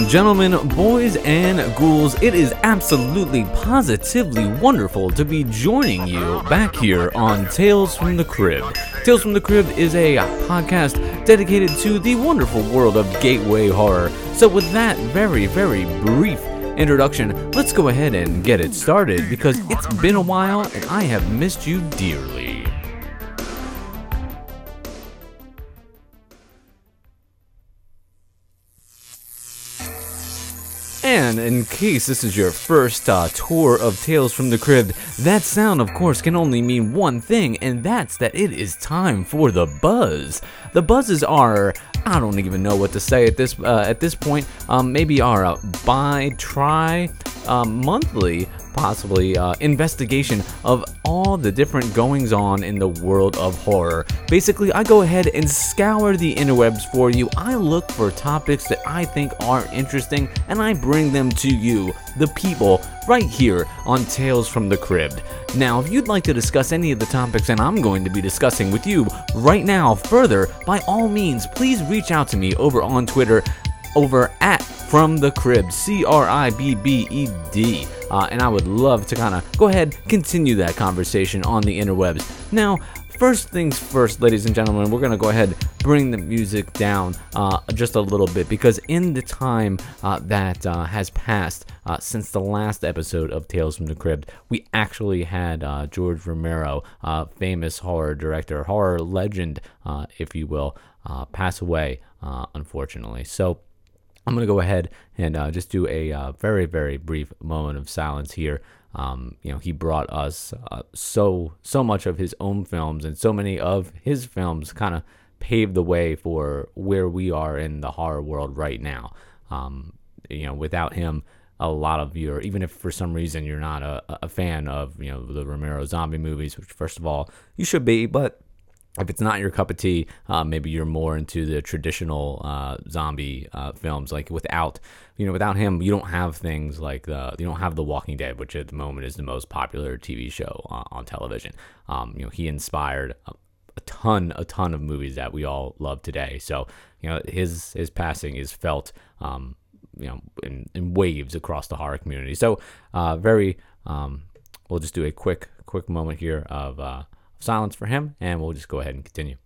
and gentlemen, boys and ghouls, it is absolutely positively wonderful to be joining you back here on Tales from the Cribbed. Tales from the Cribbed is a podcast dedicated to the wonderful world of gateway horror. So, with that very, very brief introduction, let's go ahead and get it started because it's been a while and I have missed you dearly. And in case this is your first uh, tour of Tales from the Cribbed, that sound, of course, can only mean one thing, and that's that it is time for the buzz. The buzzes are, I don't even know what to say at this uh, at this point. Um, maybe our uh, buy, try, um, monthly possibly uh, investigation of all the different goings on in the world of horror. Basically, I go ahead and scour the interwebs for you. I look for topics that I think are interesting and I bring them to you, the people, right here on Tales from the Cribbed. Now, if you'd like to discuss any of the topics that I'm going to be discussing with you right now further, by all means, please reach out to me over on Twitter over at From the Cribbed, C R I B B E D. Uh, and I would love to kind of go ahead, continue that conversation on the interwebs. Now, first things first, ladies and gentlemen, we're going to go ahead bring the music down uh, just a little bit because in the time uh, that uh, has passed uh, since the last episode of Tales from the Cribbed, we actually had uh, George Romero, uh, famous horror director, horror legend, if you will, pass away, unfortunately. So, I'm going to go ahead and uh, just do a uh, very, very brief moment of silence here. Um, you know, he brought us uh, so, so much of his own films, and so many of his films kind of paved the way for where we are in the horror world right now. Um, you know, without him, a lot of you, or even if for some reason you're not a, a fan of, you know, the Romero zombie movies, which first of all, you should be, but if it's not your cup of tea, uh, maybe you're more into the traditional uh, zombie uh, films. Like without, you know, without him, you don't have things like the you don't have The Walking Dead, which at the moment is the most popular TV show on, on television. Um, you know, he inspired a, ton, a ton of movies that we all love today. So, you know, his his passing is felt, um, you know, in, in, waves across the horror community. So, uh, very, um, we'll just do a quick quick moment here of uh, silence for him, and we'll just go ahead and continue.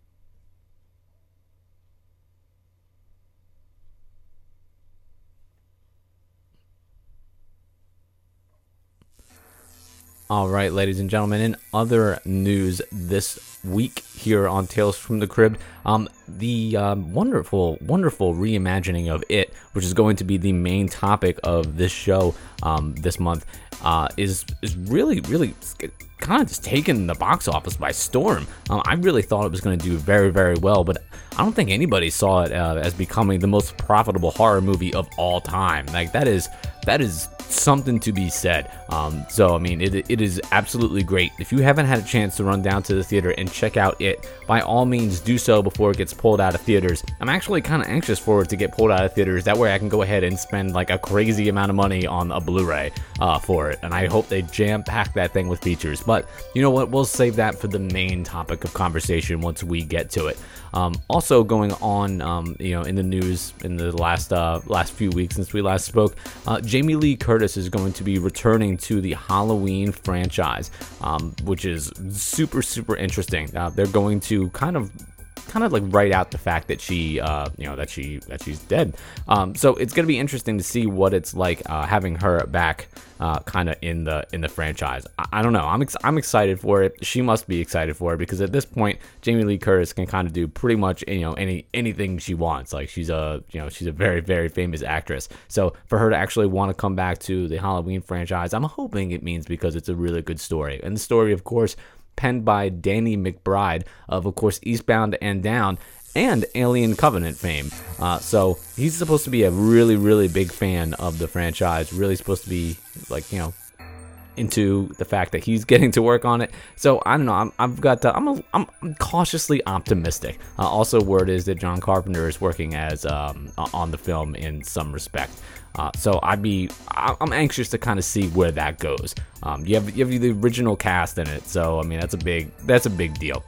All right, ladies and gentlemen, in other news this week here on Tales from the Cribbed, um, the um, wonderful, wonderful reimagining of It, which is going to be the main topic of this show um, this month, uh, is is really, really kind of just taken the box office by storm. Um, I really thought it was going to do very, very well, but I don't think anybody saw it uh, as becoming the most profitable horror movie of all time. Like that is that is something to be said. Um, so I mean, it, it is absolutely great. If you haven't had a chance to run down to the theater and check out it, by all means do so before it gets pulled out of theaters. I'm actually kind of anxious for it to get pulled out of theaters. That way, I can go ahead and spend like a crazy amount of money on a Blu-ray uh, for it, and I hope they jam pack that thing with features. But you know what? We'll save that for the main topic of conversation once we get to it. Um, also going on, um, you know, in the news in the last uh, last few weeks since we last spoke, uh, Jamie Lee Curtis is going to be returning to the Halloween franchise, um, which is super super interesting. Uh, they're going to kind of kind of like write out the fact that she, uh, you know, that she that she's dead. Um, so it's gonna be interesting to see what it's like uh, having her back, uh, kind of in the in the franchise. I, I don't know. I'm ex- I'm excited for it. She must be excited for it because at this point, Jamie Lee Curtis can kind of do pretty much you know any anything she wants. Like she's a you know she's a very very famous actress. So for her to actually want to come back to the Halloween franchise, I'm hoping it means because it's a really good story. And the story, of course penned by Danny McBride of, of course, Eastbound and Down and Alien Covenant fame. Uh, so he's supposed to be a really, really big fan of the franchise. Really supposed to be like you know into the fact that he's getting to work on it. So I don't know. I'm, I've got. To, I'm, a, I'm cautiously optimistic. Uh, also, word is that John Carpenter is working as um, on the film in some respect. Uh, so I'd be I'm anxious to kind of see where that goes. Um, you have you have the original cast in it, so I mean that's a big that's a big deal.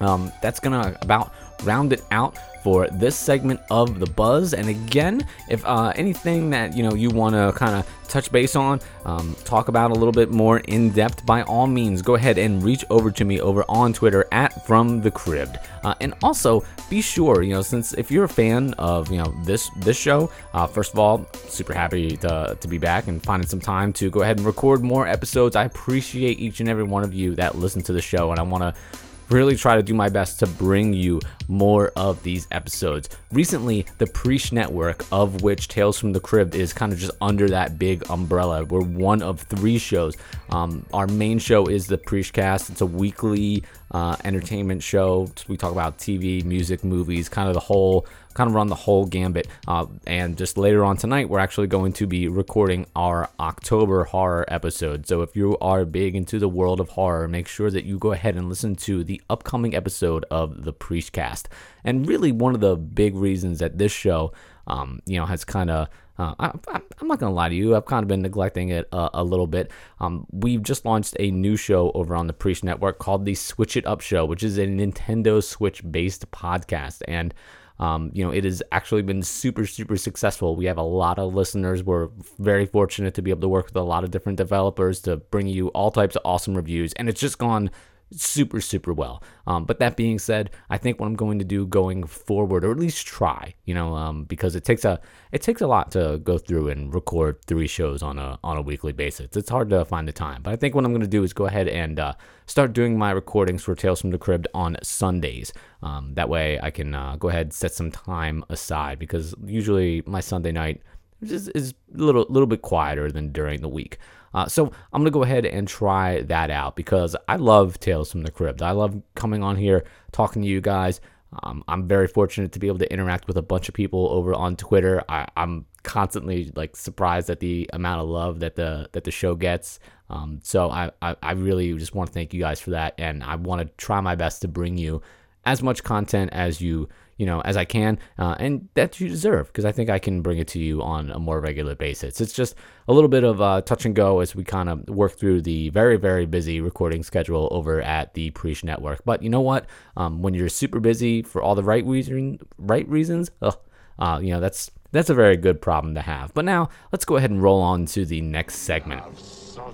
Um, that's gonna about round it out for this segment of the buzz. And again, if uh, anything that you know you want to kind of touch base on, um, talk about a little bit more in depth, by all means, go ahead and reach over to me over on Twitter at From the Cribbed. Uh, and also be sure, you know, since if you're a fan of you know this this show, uh, first of all, super happy to to be back and finding some time to go ahead and record more episodes. I appreciate each and every one of you that listen to the show, and I want to really try to do my best to bring you more of these episodes. Recently, the Preach Network, of which Tales from the Cribbed is kind of just under that big umbrella. We're one of three shows. Um, our main show is the Preachcast. It's a weekly uh, entertainment show. We talk about TV, music, movies, kind of the whole kind of run the whole gambit. Uh, and just later on tonight, we're actually going to be recording our October horror episode. So if you are big into the world of horror, make sure that you go ahead and listen to the upcoming episode of the Preachcast. And really, one of the big reasons that this show, um, you know, has kind of uh, I, am not gonna lie to you. I've kind of been neglecting it uh, a little bit. Um, we've just launched a new show over on the Preach Network called the Switch It Up Show, which is a Nintendo Switch based podcast, and um, you know, it has actually been super, super successful. We have a lot of listeners. We're very fortunate to be able to work with a lot of different developers to bring you all types of awesome reviews, and it's just gone super, super well. Um, but that being said, I think what I'm going to do going forward, or at least try, you know, um, because it takes a it takes a lot to go through and record three shows on a on a weekly basis. It's hard to find the time, but I think what I'm going to do is go ahead and uh, start doing my recordings for Tales from the Cribbed on Sundays. Um, that way, I can uh, go ahead and set some time aside because usually my Sunday night is, is a little little bit quieter than during the week. Uh, so I'm gonna go ahead and try that out because I love Tales from the Cribbed. I love coming on here talking to you guys. Um, I'm very fortunate to be able to interact with a bunch of people over on Twitter. I, am constantly like surprised at the amount of love that the that the show gets. Um, so I, I, I really just want to thank you guys for that, and I want to try my best to bring you as much content as you you know as I can, uh, and that you deserve because I think I can bring it to you on a more regular basis. It's just a little bit of uh, touch and go as we kind of work through the very very busy recording schedule over at the Preach Network. But you know what? Um, when you're super busy for all the right reason right reasons, ugh, uh, you know that's that's a very good problem to have. But now let's go ahead and roll on to the next segment.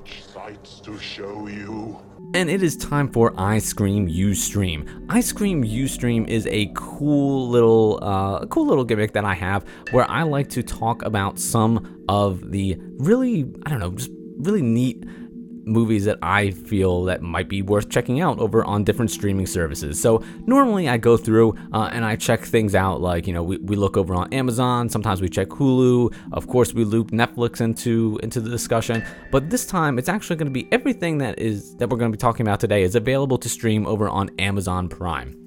Sights to show you. And it is time for I Scream You Stream. I Scream You Stream is a cool little, uh, cool little gimmick that I have where I like to talk about some of the really, I don't know, just really neat movies that I feel that might be worth checking out over on different streaming services. So normally I go through uh, and I check things out like, you know, we, we look over on Amazon, sometimes we check Hulu, of course we loop Netflix into into the discussion, but this time it's actually going to be everything that is that we're going to be talking about today is available to stream over on Amazon Prime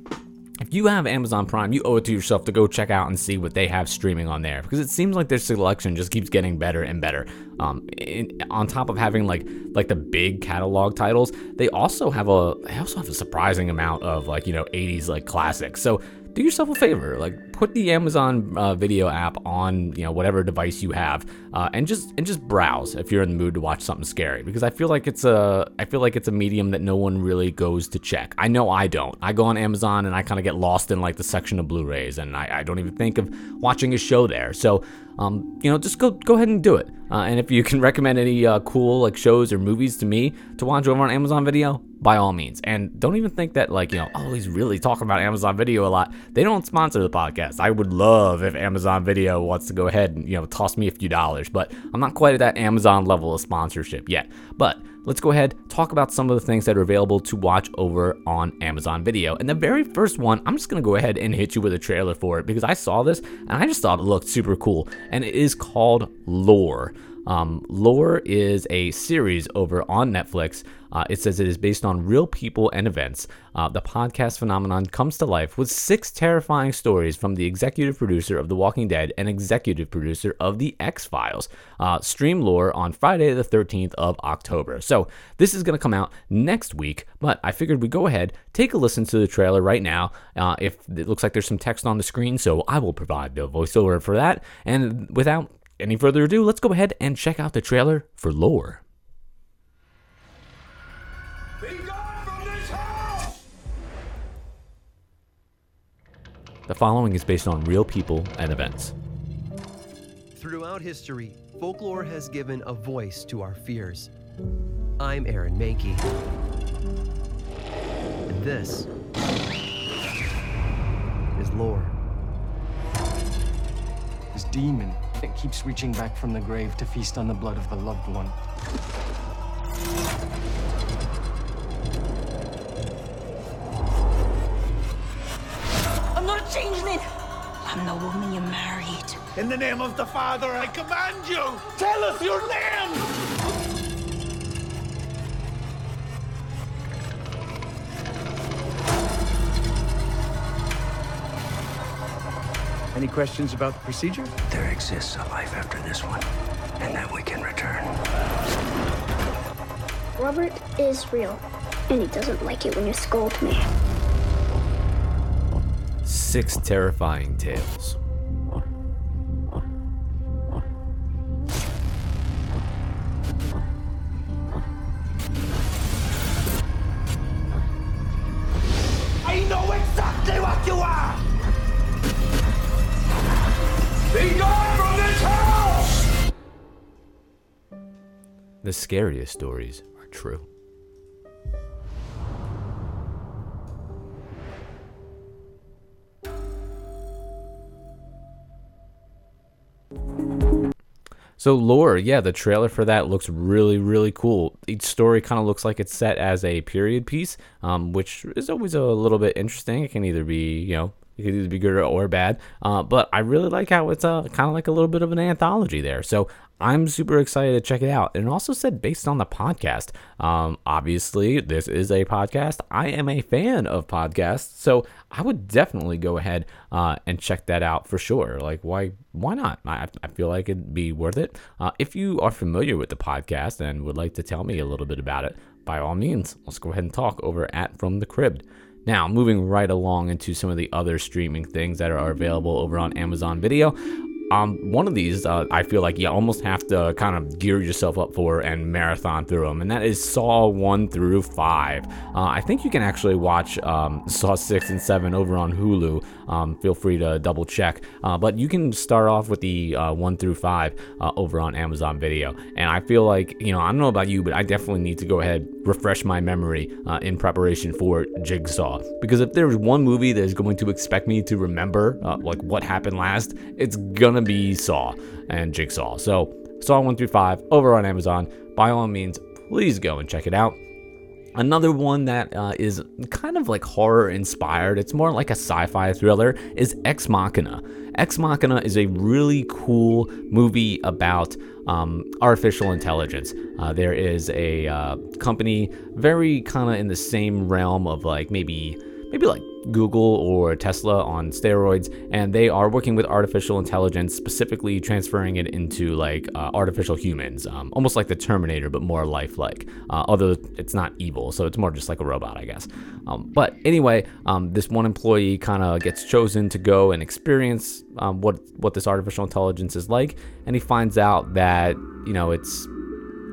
if you have Amazon Prime, you owe it to yourself to go check out and see what they have streaming on there because it seems like their selection just keeps getting better and better. Um, in, on top of having like like the big catalog titles, they also have a they also have a surprising amount of like you know 80s like classics. So do yourself a favor, like put the Amazon uh, Video app on you know whatever device you have, uh, and just and just browse if you're in the mood to watch something scary. Because I feel like it's a I feel like it's a medium that no one really goes to check. I know I don't. I go on Amazon and I kind of get lost in like the section of Blu-rays, and I, I don't even think of watching a show there. So um, you know, just go go ahead and do it. Uh, and if you can recommend any uh, cool like shows or movies to me to watch over on Amazon Video, by all means. And don't even think that like you know, oh, he's really talking about Amazon Video a lot. They don't sponsor the podcast. I would love if Amazon Video wants to go ahead and you know toss me a few dollars, but I'm not quite at that Amazon level of sponsorship yet. But let's go ahead talk about some of the things that are available to watch over on Amazon Video. And the very first one, I'm just gonna go ahead and hit you with a trailer for it because I saw this and I just thought it looked super cool. And it is called Lore. Um, Lore is a series over on Netflix. Uh, it says it is based on real people and events. Uh, the podcast phenomenon comes to life with six terrifying stories from the executive producer of The Walking Dead and executive producer of The X Files. Uh, stream Lore on Friday, the 13th of October. So this is going to come out next week, but I figured we'd go ahead, take a listen to the trailer right now. Uh, if it looks like there's some text on the screen, so I will provide the voiceover for that. And without any further ado, let's go ahead and check out the trailer for Lore. Be gone from this house! The following is based on real people and events. Throughout history, folklore has given a voice to our fears. I'm Aaron Mahnke. And this is lore. This demon that keeps reaching back from the grave to feast on the blood of the loved one. I'm not a changeling. I'm the woman you married. In the name of the Father, I command you! Tell us your name! Any questions about the procedure? There exists a life after this one, and that we can return. Robert is real, and he doesn't like it when you scold me. Six terrifying tales. The scariest stories are true. So lore, yeah, the trailer for that looks really, really cool. Each story kind of looks like it's set as a period piece, um, which is always a little bit interesting. It can either be, you know, it could either be good or bad. Uh, but I really like how it's uh, kind of like a little bit of an anthology there. So I'm super excited to check it out. And it also said based on the podcast. Um, obviously, this is a podcast. I am a fan of podcasts, so I would definitely go ahead uh, and check that out for sure. Like, why? Why not? I, I feel like it'd be worth it. Uh, if you are familiar with the podcast and would like to tell me a little bit about it, by all means, let's go ahead and talk over at From the Cribbed. Now, moving right along into some of the other streaming things that are available over on Amazon Video. Um, one of these, uh, I feel like you almost have to kind of gear yourself up for and marathon through them, and that is Saw 1 through 5. Uh, I think you can actually watch um, Saw 6 and 7 over on Hulu. Um, feel free to double check. Uh, but you can start off with the uh, 1 through 5 uh, over on Amazon Video. And I feel like, you know, I don't know about you, but I definitely need to go ahead, refresh my memory uh, in preparation for Jigsaw. Because if there's one movie that is going to expect me to remember, like what happened last, it's gonna be Saw and Jigsaw. So, Saw 1 through 5 over on Amazon. By all means, please go and check it out. Another one that uh, is kind of like horror inspired, it's more like a sci fi thriller, is Ex Machina. Ex Machina is a really cool movie about um, artificial intelligence. Uh, there is a uh, company very kind of in the same realm of like maybe maybe like Google or Tesla on steroids, and they are working with artificial intelligence, specifically transferring it into like uh, artificial humans, um, almost like the Terminator, but more lifelike. Uh, although it's not evil, so it's more just like a robot, I guess. Um, but anyway, um, this one employee kind of gets chosen to go and experience um, what what this artificial intelligence is like, and he finds out that you know it's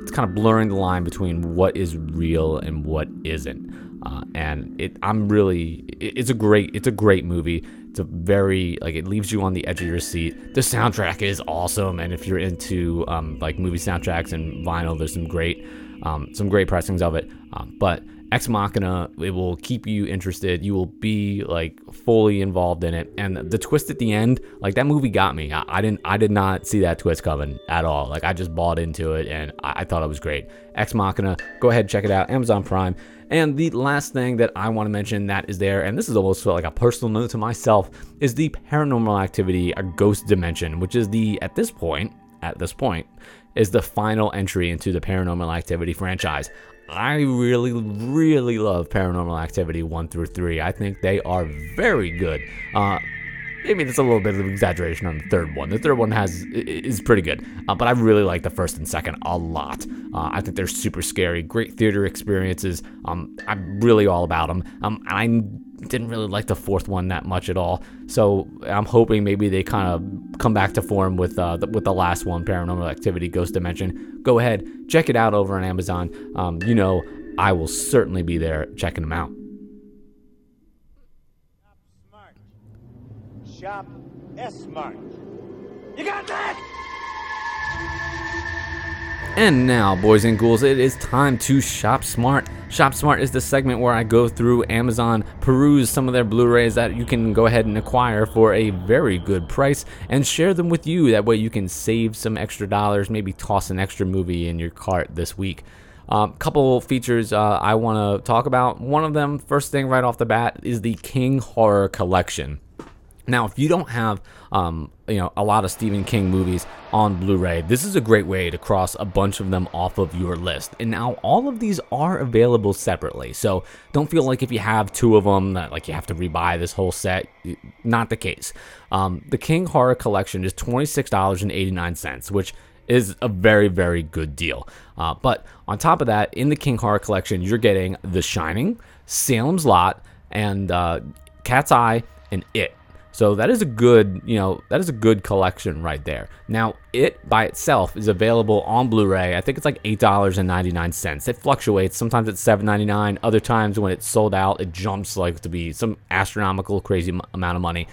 it's kind of blurring the line between what is real and what isn't. Uh, and it, I'm really, it, it's a great, it's a great movie. It's a very like it leaves you on the edge of your seat. The soundtrack is awesome, and if you're into um, like movie soundtracks and vinyl, there's some great, um, some great pressings of it. Um, but Ex Machina, it will keep you interested. You will be like fully involved in it, and the twist at the end, like that movie got me. I, I didn't, I did not see that twist coming at all. Like I just bought into it, and I, I thought it was great. Ex Machina, go ahead check it out, Amazon Prime. And the last thing that I want to mention that is there, and this is almost like a personal note to myself, is the Paranormal Activity: A Ghost Dimension, which is the at this point, at this point, is the final entry into the Paranormal Activity franchise. I really, really love Paranormal Activity 1 through 3. I think they are very good. Uh, maybe that's a little bit of exaggeration on the third one. The third one has is pretty good, uh, but I really like the first and second a lot. Uh, I think they're super scary, great theater experiences. Um, I'm really all about them. Um, and didn't really like the fourth one that much at all. So I'm hoping maybe they kind of come back to form with uh, the, with the last one, Paranormal Activity: Ghost Dimension. Go ahead, check it out over on Amazon. Um, you know, I will certainly be there checking them out. Shop S Smart. You got that? And now, boys and ghouls, it is time to shop smart. Shop smart is the segment where I go through Amazon, peruse some of their Blu rays that you can go ahead and acquire for a very good price, and share them with you. That way, you can save some extra dollars, maybe toss an extra movie in your cart this week. A um, couple features uh, I want to talk about. One of them, first thing right off the bat, is the King Horror Collection. Now, if you don't have, um, you know, a lot of Stephen King movies on Blu-ray, this is a great way to cross a bunch of them off of your list. And now all of these are available separately, so don't feel like if you have two of them that like you have to rebuy this whole set. Not the case. Um, the King Horror Collection is twenty six dollars and eighty nine cents, which is a very very good deal. Uh, but on top of that, in the King Horror Collection, you're getting The Shining, Salem's Lot, and uh, Cat's Eye, and It. So that is a good, you know, that is a good collection right there. Now, it by itself is available on Blu-ray. I think it's like eight dollars and ninety-nine cents. It fluctuates. Sometimes it's seven ninety-nine. Other times when it's sold out, it jumps like to be some astronomical, crazy amount of money.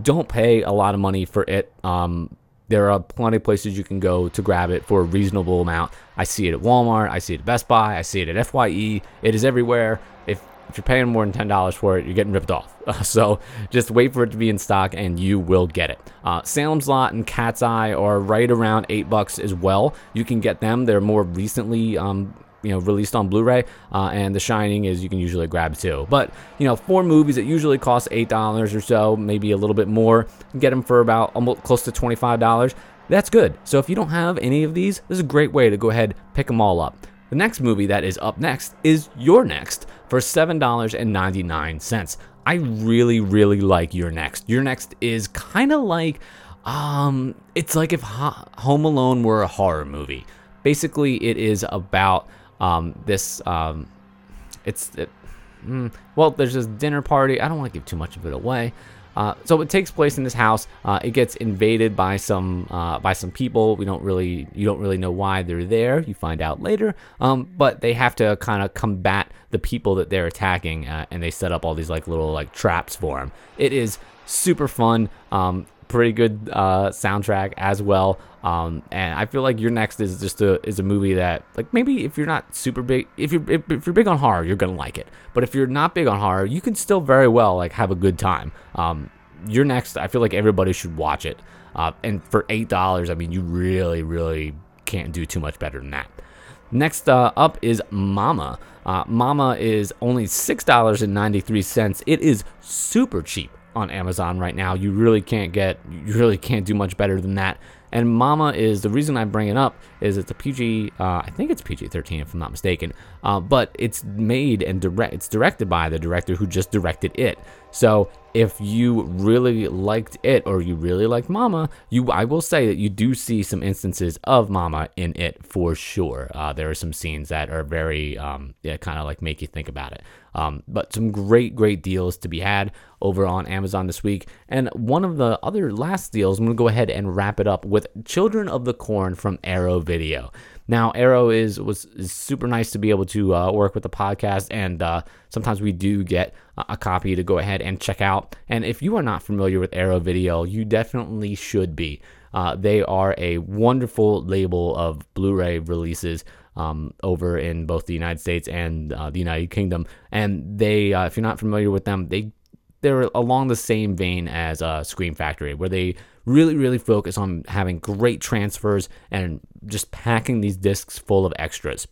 Don't pay a lot of money for it. Um, there are plenty of places you can go to grab it for a reasonable amount. I see it at Walmart. I see it at Best Buy. I see it at Fye. It is everywhere. If if you're paying more than ten dollars for it, you're getting ripped off. So just wait for it to be in stock, and you will get it. Uh, Salem's Lot and Cat's Eye are right around eight bucks as well. You can get them. They're more recently. Um, you know, released on Blu-ray, uh, and The Shining is you can usually grab too. But you know, four movies that usually cost eight dollars or so, maybe a little bit more, get them for about almost close to twenty-five dollars. That's good. So if you don't have any of these, this is a great way to go ahead pick them all up. The next movie that is up next is You're Next for $7.99. I really, really like You're Next. You're Next is kind of like, um, it's like if Home Alone were a horror movie. Basically, it is about um, this, um, it's, it, mm, well, there's this dinner party. I don't want to give too much of it away. Uh, so it takes place in this house. Uh, it gets invaded by some uh, by some people. We don't really you don't really know why they're there. You find out later. Um, but they have to kind of combat the people that they're attacking, uh, and they set up all these like little like traps for them. It is super fun. Um, pretty good uh, soundtrack as well. Um, and I feel like your next is just a is a movie that like maybe if you're not super big if you're if, if you're big on horror you're gonna like it. But if you're not big on horror, you can still very well like have a good time. Um, your next, I feel like everybody should watch it. Uh, and for eight dollars, I mean you really really can't do too much better than that. Next uh, up is Mama. Uh, Mama is only six dollars and ninety three cents. It is super cheap on Amazon right now. You really can't get, you really can't do much better than that. And Mama is the reason I bring it up is it's a PG, uh, I think it's PG 13 if I'm not mistaken, uh, but it's made and direct, it's directed by the director who just directed it. So if you really liked it or you really liked Mama, you I will say that you do see some instances of Mama in it for sure. Uh, there are some scenes that are very um, yeah, kind of like make you think about it. Um, but some great, great deals to be had over on Amazon this week. And one of the other last deals, I'm to go ahead and wrap it up with Children of the Corn from Arrow Video. Now, Arrow is was is super nice to be able to uh, work with the podcast, and uh, sometimes we do get a copy to go ahead and check out. And if you are not familiar with Arrow Video, you definitely should be. Uh, they are a wonderful label of Blu-ray releases um, over in both the United States and uh, the United Kingdom. And they, uh, if you're not familiar with them, they they're along the same vein as uh, Scream Factory, where they really, really focus on having great transfers and just packing these discs full of extras.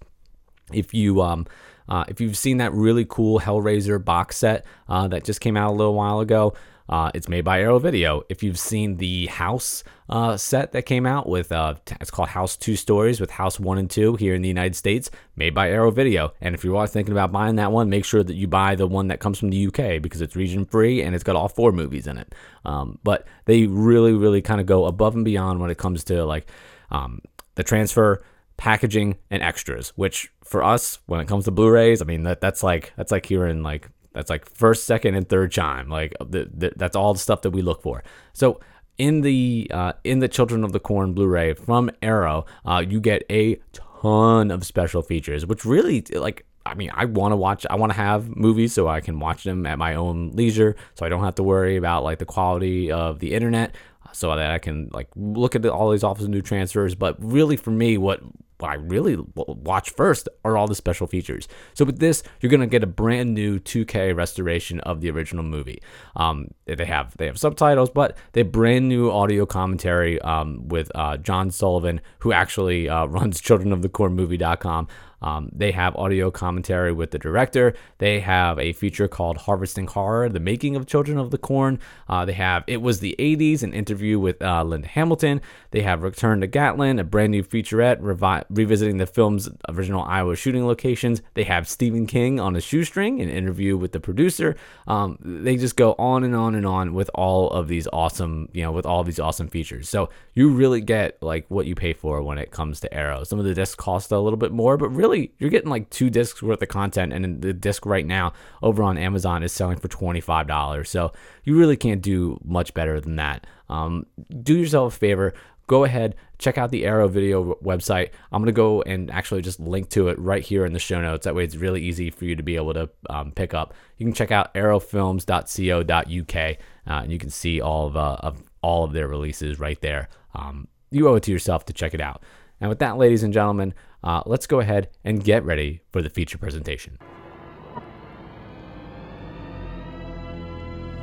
If you um, uh, if you've seen that really cool Hellraiser box set uh, that just came out a little while ago, uh, it's made by Arrow Video. If you've seen the House uh, set that came out with, uh, it's called House Two Stories with House One and Two here in the United States, made by Arrow Video. And if you are thinking about buying that one, make sure that you buy the one that comes from the UK because it's region free and it's got all four movies in it. Um, but they really, really kind of go above and beyond when it comes to like um, the transfer packaging and extras which for us when it comes to blu-rays i mean that that's like that's like hearing like That's like first, second, and third chime. Like the, the, that's all the stuff that we look for. So in the uh, in the Children of the Corn Blu-ray from Arrow, uh, you get a ton of special features, which really like. I mean, I want to watch. I want to have movies so I can watch them at my own leisure, so I don't have to worry about like the quality of the internet, so that I can like look at the, all these awesome new transfers. But really, for me, what what I really watch first are all the special features. So with this, you're gonna get a brand new 2K restoration of the original movie. Um, they have they have subtitles, but they have brand new audio commentary um, with uh, John Sullivan, who actually uh, runs ChildrenOfTheCornMovie.com. Um, they have audio commentary with the director. They have a feature called Harvesting Horror, the making of Children of the Corn. Uh, they have It Was the 80s, an interview with uh, Linda Hamilton. They have Return to Gatlin, a brand new featurette revi- revisiting the film's original Iowa shooting locations. They have Stephen King on a shoestring, an interview with the producer. Um, they just go on and on and on with all of these awesome, you know, with all these awesome features. So you really get like what you pay for when it comes to Arrow. Some of the discs cost a little bit more, but really really you're getting like two discs worth of content, and the disc right now over on Amazon is selling for twenty five dollars. So you really can't do much better than that. Um, do yourself a favor. Go ahead, check out the Arrow video website. I'm gonna go and actually just link to it right here in the show notes. That way, it's really easy for you to be able to um, pick up. You can check out arrowfilms.co.uk, uh, and you can see all of, uh, of all of their releases right there. Um, you owe it to yourself to check it out. And with that, ladies and gentlemen, uh, let's go ahead and get ready for the feature presentation.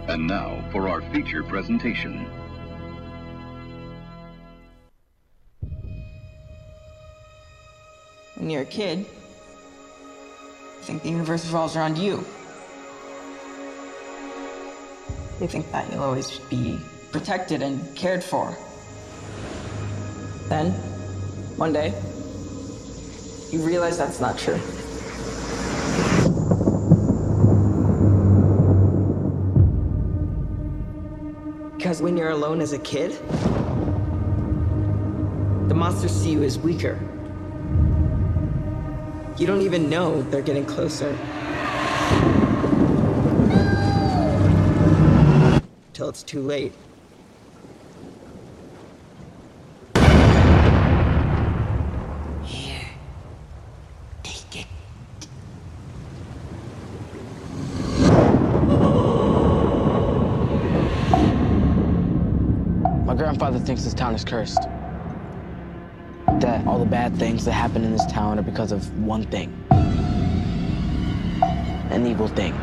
And now for our feature presentation. When you're a kid, you think the universe revolves around you. You think that you'll always be protected and cared for. Then, one day, you realize that's not true. Because when you're alone as a kid, the monsters see you as weaker. You don't even know they're getting closer. Till it's too late. Thinks this town is cursed. That all the bad things that happen in this town are because of one thing. An evil thing.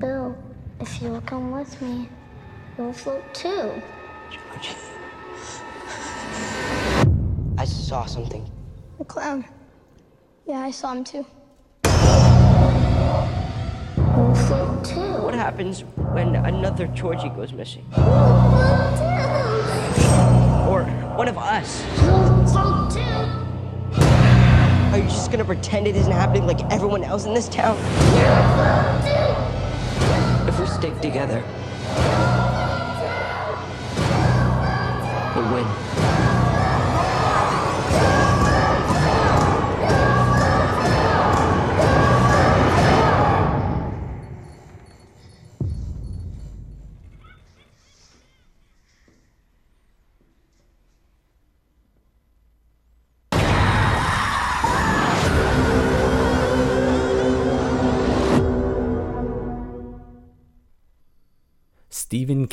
Bill, if you'll come with me, you'll float too. Georgie. I saw something. A. Yeah, I saw him too. We'll too. What happens when another Georgie goes missing? Or one of us? Float too. Are you just gonna pretend it isn't happening like everyone else in this town? If we stick together, we'll win.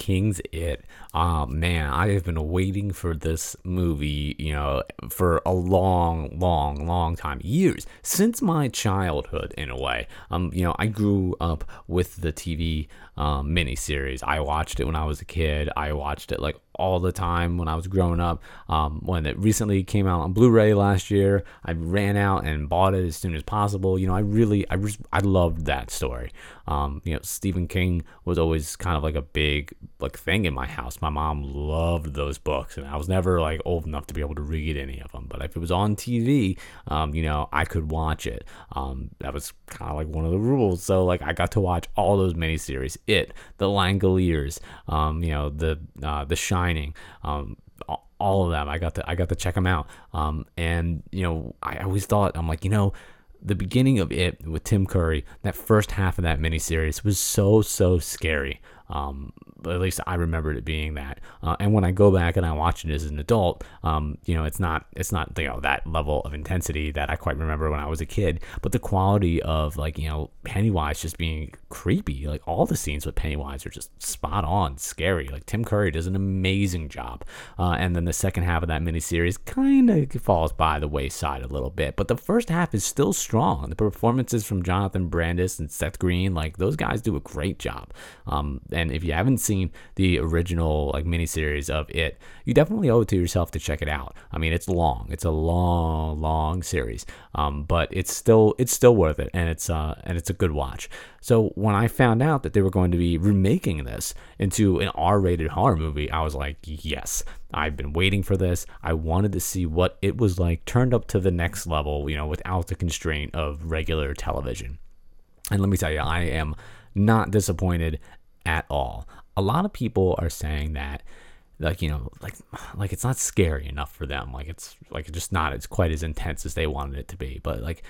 King's It. Oh man, I have been waiting for this movie, you know, for a long, long, long time. Years. Since my childhood, in a way. Um, you know, I grew up with the TV um, miniseries. I watched it when I was a kid. I watched it like all the time when I was growing up. Um, when it recently came out on Blu-ray last year, I ran out and bought it as soon as possible. You know, I really, I just, I loved that story. Um, you know, Stephen King was always kind of like a big like thing in my house. My mom loved those books, and I was never like old enough to be able to read any of them. But if it was on TV, um, you know, I could watch it. Um, that was kind of like one of the rules. So like I got to watch all those miniseries. It, The Langoliers, um, you know, the uh, The Shining. Um, all of them. I got to I got to check them out. Um, and you know, I always thought I'm like, you know, the beginning of it with Tim Curry, that first half of that miniseries was so so scary. Um, at least I remembered it being that. Uh, and when I go back and I watch it as an adult, um, you know, it's not it's not you know that level of intensity that I quite remember when I was a kid. But the quality of like you know Pennywise just being creepy, like all the scenes with Pennywise are just spot on, scary. Like Tim Curry does an amazing job. Uh, and then the second half of that miniseries kind of falls by the wayside a little bit, but the first half is still strong. The performances from Jonathan Brandis and Seth Green, like those guys do a great job. Um, and if you haven't seen the original like miniseries of it, you definitely owe it to yourself to check it out. I mean, it's long. It's a long, long series, um, but it's still it's still worth it, and it's uh, and it's a good watch. So when I found out that they were going to be remaking this into an R-rated horror movie, I was like, yes, I've been waiting for this. I wanted to see what it was like turned up to the next level, you know, without the constraint of regular television. And let me tell you, I am not disappointed at all. A lot of people are saying that like you know like like it's not scary enough for them. Like it's like just not it's quite as intense as they wanted it to be. But like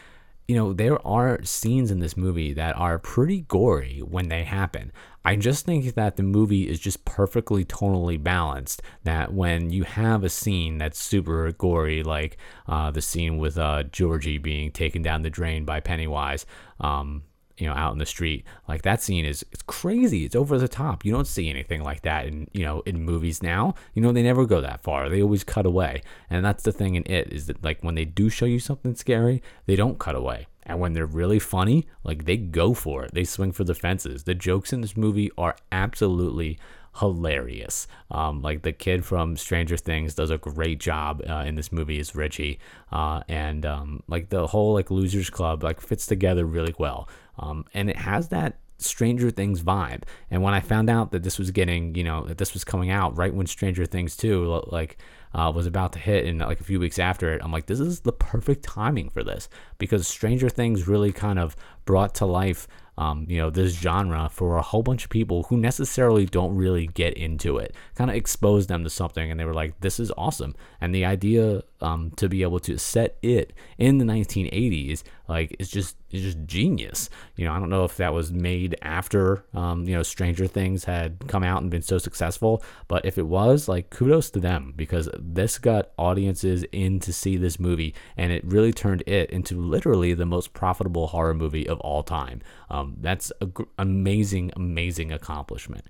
you know there are scenes in this movie that are pretty gory when they happen. I just think that the movie is just perfectly tonally balanced that when you have a scene that's super gory like uh, the scene with uh, georgie being taken down the drain by pennywise um, you know out in the street like that scene is it's crazy. It's over the top. You don't see anything like that in you know in movies now. You know they never go that far. They always cut away. And that's the thing in it is that like when they do show you something scary they don't cut away. And when they're really funny like they go for it. They swing for the fences. The jokes in this movie are absolutely hilarious. Um, like the kid from Stranger Things does a great job uh, in this movie is Richie, uh, and um, like the whole like Losers Club like fits together really well. Um, and it has that Stranger Things vibe. And when I found out that this was getting, you know, that this was coming out right when Stranger Things 2 like uh, was about to hit and like a few weeks after it, I'm like, this is the perfect timing for this because Stranger Things really kind of brought to life um, you know, this genre for a whole bunch of people who necessarily don't really get into it. Kind of exposed them to something, and they were like, "This is awesome." And the idea um, to be able to set it in the 1980s, like, it's just is just genius. You know, I don't know if that was made after um, you know Stranger Things had come out and been so successful, but if it was, like, kudos to them because this got audiences in to see this movie, and it really turned it into literally the most profitable horror movie of all time. Um, that's an gr- amazing, amazing accomplishment.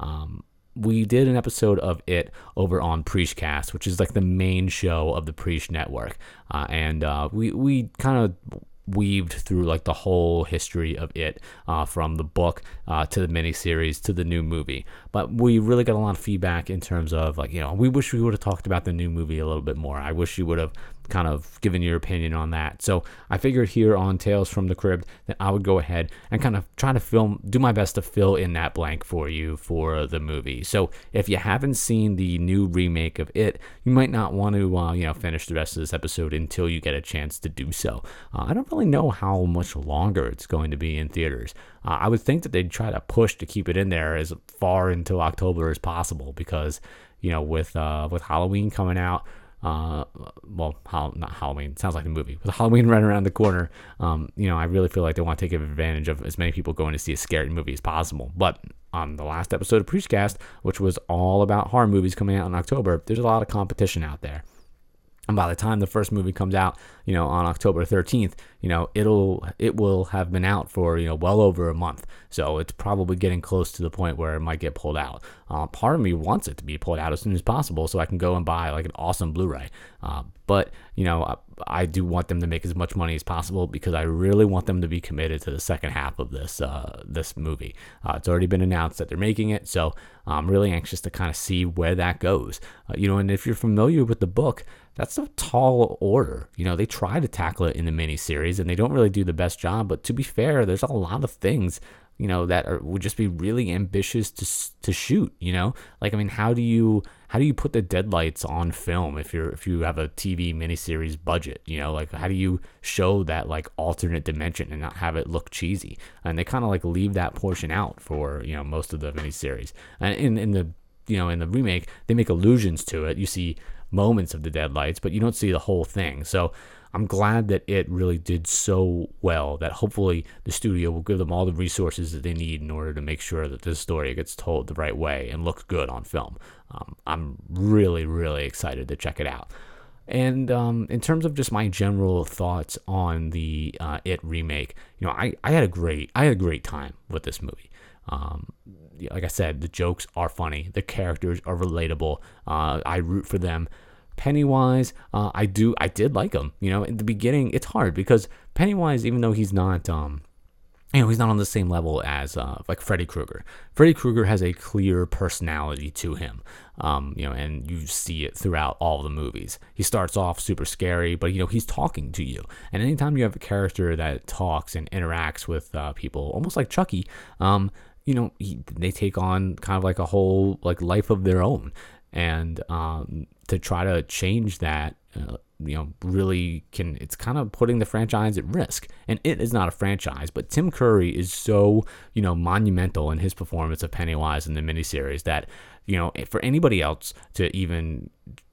Um, we did an episode of it over on Preachcast, which is like the main show of the Preach Network, uh, and uh, we we kind of weaved through like the whole history of it uh, from the book uh, to the miniseries to the new movie. But we really got a lot of feedback in terms of like you know we wish we would have talked about the new movie a little bit more. I wish you would have kind of giving your opinion on that. So i figured here on tales from the cribbed that i would go ahead and kind of try to film do my best to fill in that blank for you for the movie. So if you haven't seen the new remake of it you might not want to uh, you know finish the rest of this episode until you get a chance to do so. Uh, i don't really know how much longer it's going to be in theaters. Uh, I would think that they'd try to push to keep it in there as far into October as possible because, you know, with uh, with Halloween coming out, uh, well, not Halloween. Sounds like a movie. With Halloween right around the corner, um, you know, I really feel like they want to take advantage of as many people going to see a scary movie as possible. But on the last episode of Preachcast, which was all about horror movies coming out in October, there's a lot of competition out there. And by the time the first movie comes out, you know, on October 13th, you know, it'll it will have been out for you know well over a month. So it's probably getting close to the point where it might get pulled out. Uh, part of me wants it to be pulled out as soon as possible so I can go and buy like an awesome Blu-ray. Uh, but you know, I, I, do want them to make as much money as possible because I really want them to be committed to the second half of this uh, this movie. Uh, it's already been announced that they're making it, so I'm really anxious to kind of see where that goes. Uh, you know, and if you're familiar with the book that's a tall order. You know, they try to tackle it in the miniseries and they don't really do the best job. But to be fair, there's a lot of things you know that are, would just be really ambitious to to shoot. You know, like I mean, how do you how do you put the deadlights on film if you're if you have a TV miniseries budget? You know, like how do you show that like alternate dimension and not have it look cheesy? And they kind of like leave that portion out for you know most of the miniseries. And in in the you know in the remake, they make allusions to it. You see moments of the deadlights, but you don't see the whole thing. So I'm glad that it really did so well that hopefully the studio will give them all the resources that they need in order to make sure that this story gets told the right way and looks good on film. Um, I'm really, really excited to check it out. And um, in terms of just my general thoughts on the uh, It remake, you know, I, I had a great I had a great time with this movie. Um, like I said, the jokes are funny, the characters are relatable. Uh, I root for them. Pennywise, uh, I do, I did like him. You know, in the beginning, it's hard because Pennywise, even though he's not, um, you know, he's not on the same level as uh, like Freddy Krueger. Freddy Krueger has a clear personality to him, um, you know, and you see it throughout all the movies. He starts off super scary, but you know he's talking to you. And anytime you have a character that talks and interacts with uh, people, almost like Chucky, um, you know, he, they take on kind of like a whole like life of their own and um, to try to change that uh, you know really can it's kind of putting the franchise at risk. And it is not a franchise but tim curry is so you know monumental in his performance of pennywise in the miniseries that you know for anybody else to even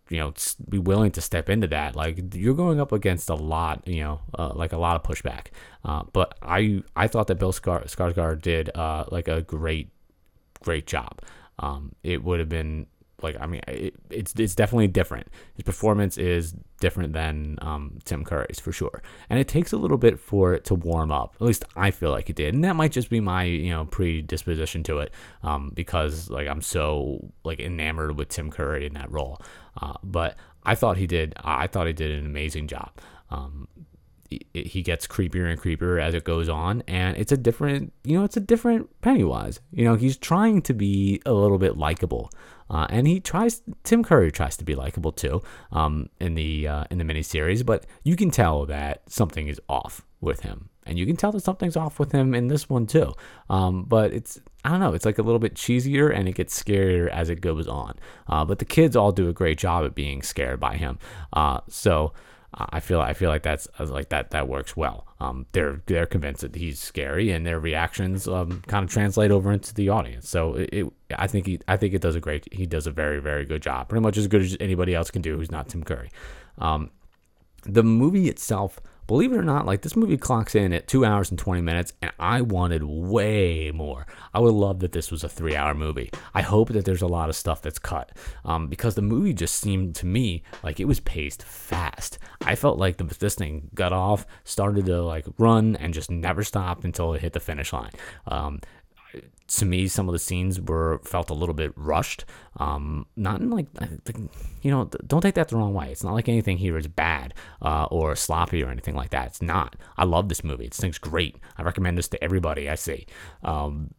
you know be willing to step into that like you're going up against a lot you know uh, like a lot of pushback. Uh, but i i thought that bill Skar- skarsgård did uh, like a great great job. Um, it would have been like I mean, it, it's it's definitely different. His performance is different than um, Tim Curry's for sure, and it takes a little bit for it to warm up. At least I feel like it did, and that might just be my you know predisposition to it, um, because like I'm so like enamored with Tim Curry in that role. Uh, but I thought he did. I thought he did an amazing job. Um, he gets creepier and creepier as it goes on and it's a different you know it's a different pennywise you know he's trying to be a little bit likable uh, and he tries tim curry tries to be likable too um, in the uh, in the miniseries but you can tell that something is off with him and you can tell that something's off with him in this one too um, but it's I don't know. It's like a little bit cheesier and it gets scarier as it goes on. Uh, but the kids all do a great job at being scared by him. Uh, I feel I feel like that's like that that works well. Um, they're they're convinced that he's scary, and their reactions um, kind of translate over into the audience. So it, it, I think he I think it does a great he does a very very good job, pretty much as good as anybody else can do who's not Tim Curry. Um, the movie itself believe it or not, like this movie clocks in at two hours and 20 minutes, and I wanted way more. I would love that this was a three hour movie. I hope that there's a lot of stuff that's cut um, because the movie just seemed to me like it was paced fast. I felt like the, this thing got off, started to like run, and just never stopped until it hit the finish line. Um, to me, some of the scenes were felt a little bit rushed. Um, not in like, you know, don't take that the wrong way. It's not like anything here is bad uh, or sloppy or anything like that. It's not. I love this movie. This thing's great. I recommend this to everybody I see. Um,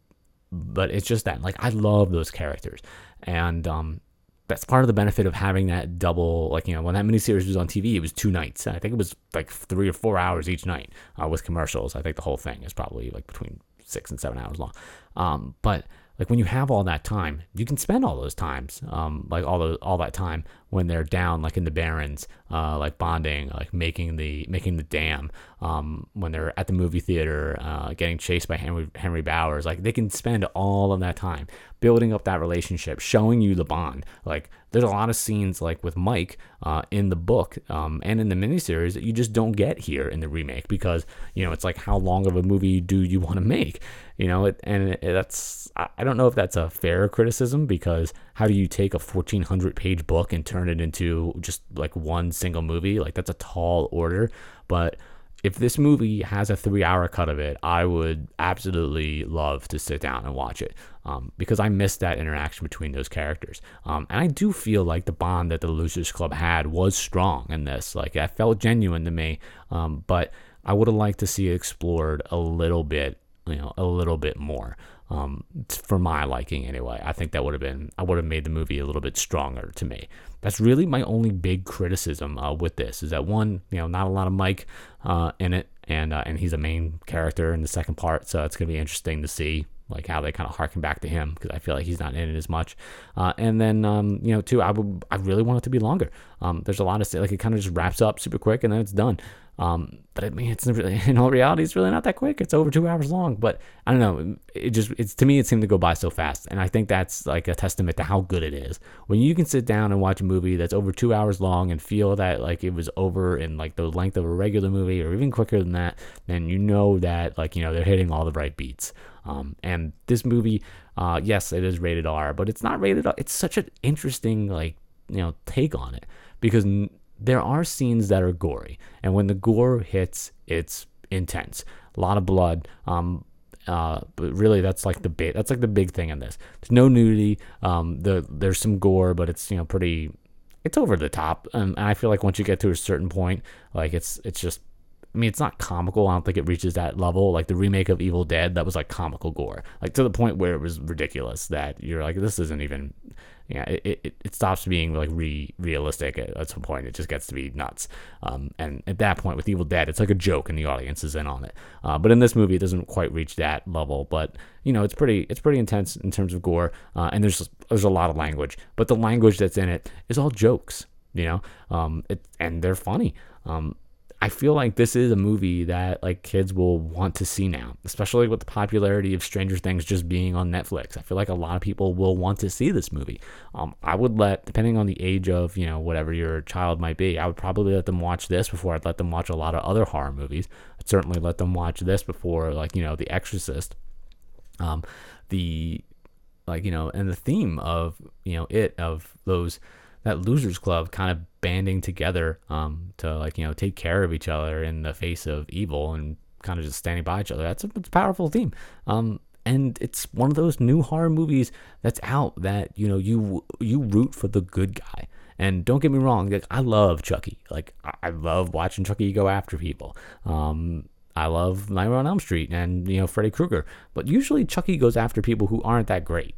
but it's just that, like, I love those characters, and um, that's part of the benefit of having that double like you know when that miniseries was on tv it was two nights i think it was like three or four hours each night uh, with commercials i think the whole thing is probably like between six and seven hours long. Um, but like when you have all that time, you can spend all those times, um, like all the all that time when they're down, like in the Barrens, uh, like bonding, like making the making the dam, um, when they're at the movie theater, uh, getting chased by Henry Henry Bowers, like they can spend all of that time building up that relationship, showing you the bond. Like there's a lot of scenes like with Mike uh, in the book um, and in the miniseries that you just don't get here in the remake because you know it's like how long of a movie do you want to make? You know, it, and it, that's I don't know if that's a fair criticism because how do you take a 1400 page book and turn it into just like one single movie? Like that's a tall order, but if this movie has a three hour cut of it, I would absolutely love to sit down and watch it um, because I missed that interaction between those characters. Um, and I do feel like the bond that the Losers Club had was strong in this. Like, that felt genuine to me, um, but I would have liked to see it explored a little bit you know a little bit more um, for my liking anyway. I think that would have been I would have made the movie a little bit stronger to me. That's really my only big criticism uh, with this is that one, you know, not a lot of Mike uh, in it, and uh, and he's a main character in the second part, so it's gonna be interesting to see like how they kind of harken back to him because I feel like he's not in it as much. Uh, and then um, you know, too, I would I really want it to be longer. Um, there's a lot of like it kind of just wraps up super quick and then it's done. Um, but I mean, it's in all reality, it's really not that quick. It's over two hours long. But I don't know. It just, it's to me, it seemed to go by so fast, and I think that's like a testament to how good it is. When you can sit down and watch a movie that's over two hours long and feel that like it was over in like the length of a regular movie, or even quicker than that, then you know that like you know they're hitting all the right beats. Um, and this movie, uh, yes, it is rated R, but it's not rated R. It's such an interesting like you know take on it because there are scenes that are gory, and when the gore hits, it's intense. A lot of blood. Um, uh, but really, that's like the big that's like the big thing in this. There's no nudity. Um, the there's some gore, but it's you know pretty. It's over the top, and I feel like once you get to a certain point, like it's it's just I mean, it's not comical. I don't think it reaches that level. Like the remake of Evil Dead, that was like comical gore, like to the point where it was ridiculous that you're like, this isn't even. Yeah, it, it, it stops being like re realistic at, at some point. It just gets to be nuts. Um, and at that point with Evil Dead, it's like a joke, and the audience is in on it. Uh, but in this movie, it doesn't quite reach that level. But you know, it's pretty it's pretty intense in terms of gore, uh, and there's there's a lot of language. But the language that's in it is all jokes. You know, um, it, and they're funny. Um, I feel like this is a movie that like kids will want to see now, especially with the popularity of Stranger Things just being on Netflix. I feel like a lot of people will want to see this movie. Um, I would let, depending on the age of you know whatever your child might be, I would probably let them watch this before I'd let them watch a lot of other horror movies. I'd certainly let them watch this before like you know The Exorcist. Um, the like you know, and the theme of you know it of those that losers club kind of banding together um, to like you know take care of each other in the face of evil and kind of just standing by each other. That's a, a powerful theme. Um, and it's one of those new horror movies that's out that you know you you root for the good guy. And don't get me wrong, like, I love Chucky. Like I love watching Chucky go after people. Um, I love Nightmare on Elm Street and you know Freddy Krueger, but usually Chucky goes after people who aren't that great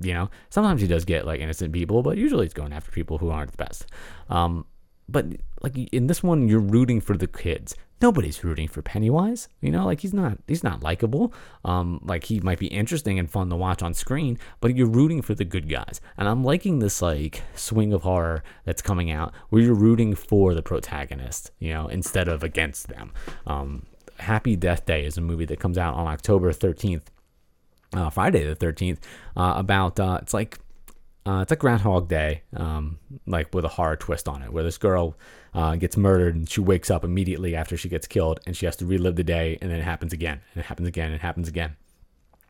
you know sometimes he does get like innocent people but usually he's going after people who aren't the best. Um, but like in this one you're rooting for the kids. Nobody's rooting for pennywise you know? Like he's not he's not likable. Um, like he might be interesting and fun to watch on screen but you're rooting for the good guys. And i'm liking this like swing of horror that's coming out where you're rooting for the protagonist you know instead of against them. Um, happy death day is a movie that comes out on october 13th uh, Friday the 13th uh, about uh, it's like uh, it's like Groundhog Day, um, like with a horror twist on it, where this girl uh, gets murdered and she wakes up immediately after she gets killed, and she has to relive the day, and then it happens again, and it happens again, and it happens again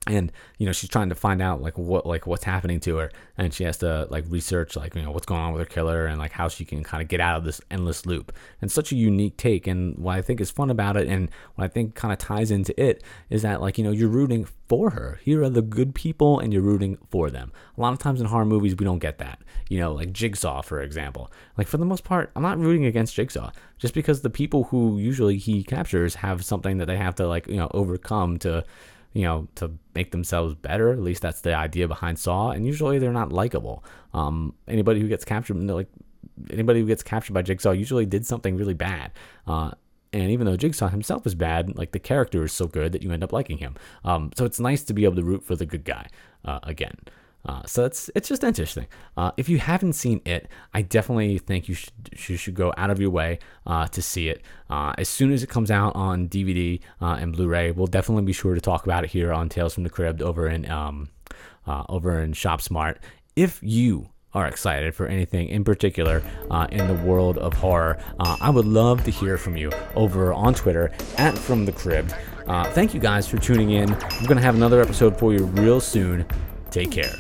and you know she's trying to find out like what like what's happening to her and she has to like research like you know what's going on with her killer and like how she can kind of get out of this endless loop. And such a unique take and what i think is fun about it and what i think kind of ties into it is that like you know you're rooting for her. Here are the good people and you're rooting for them. A lot of times in horror movies we don't get that. You know like jigsaw for example. Like for the most part i'm not rooting against jigsaw. Just because the people who usually he captures have something that they have to like you know overcome to you know, to make themselves better. At least that's the idea behind Saw. And usually they're not likable. Um, anybody who gets captured, like anybody who gets captured by Jigsaw, usually did something really bad. Uh, and even though Jigsaw himself is bad, like the character is so good that you end up liking him. Um, so it's nice to be able to root for the good guy uh, again. Uh, so it's it's just interesting. Uh, if you haven't seen it, I definitely think you should you should go out of your way uh, to see it. Uh, as soon as it comes out on DVD uh, and Blu-ray, we'll definitely be sure to talk about it here on Tales from the Cribbed over in um, uh, over in Shop Smart. If you are excited for anything in particular uh, in the world of horror, uh, I would love to hear from you over on Twitter at From the Cribbed. Uh, thank you guys for tuning in. I'm going to have another episode for you real soon. Take care.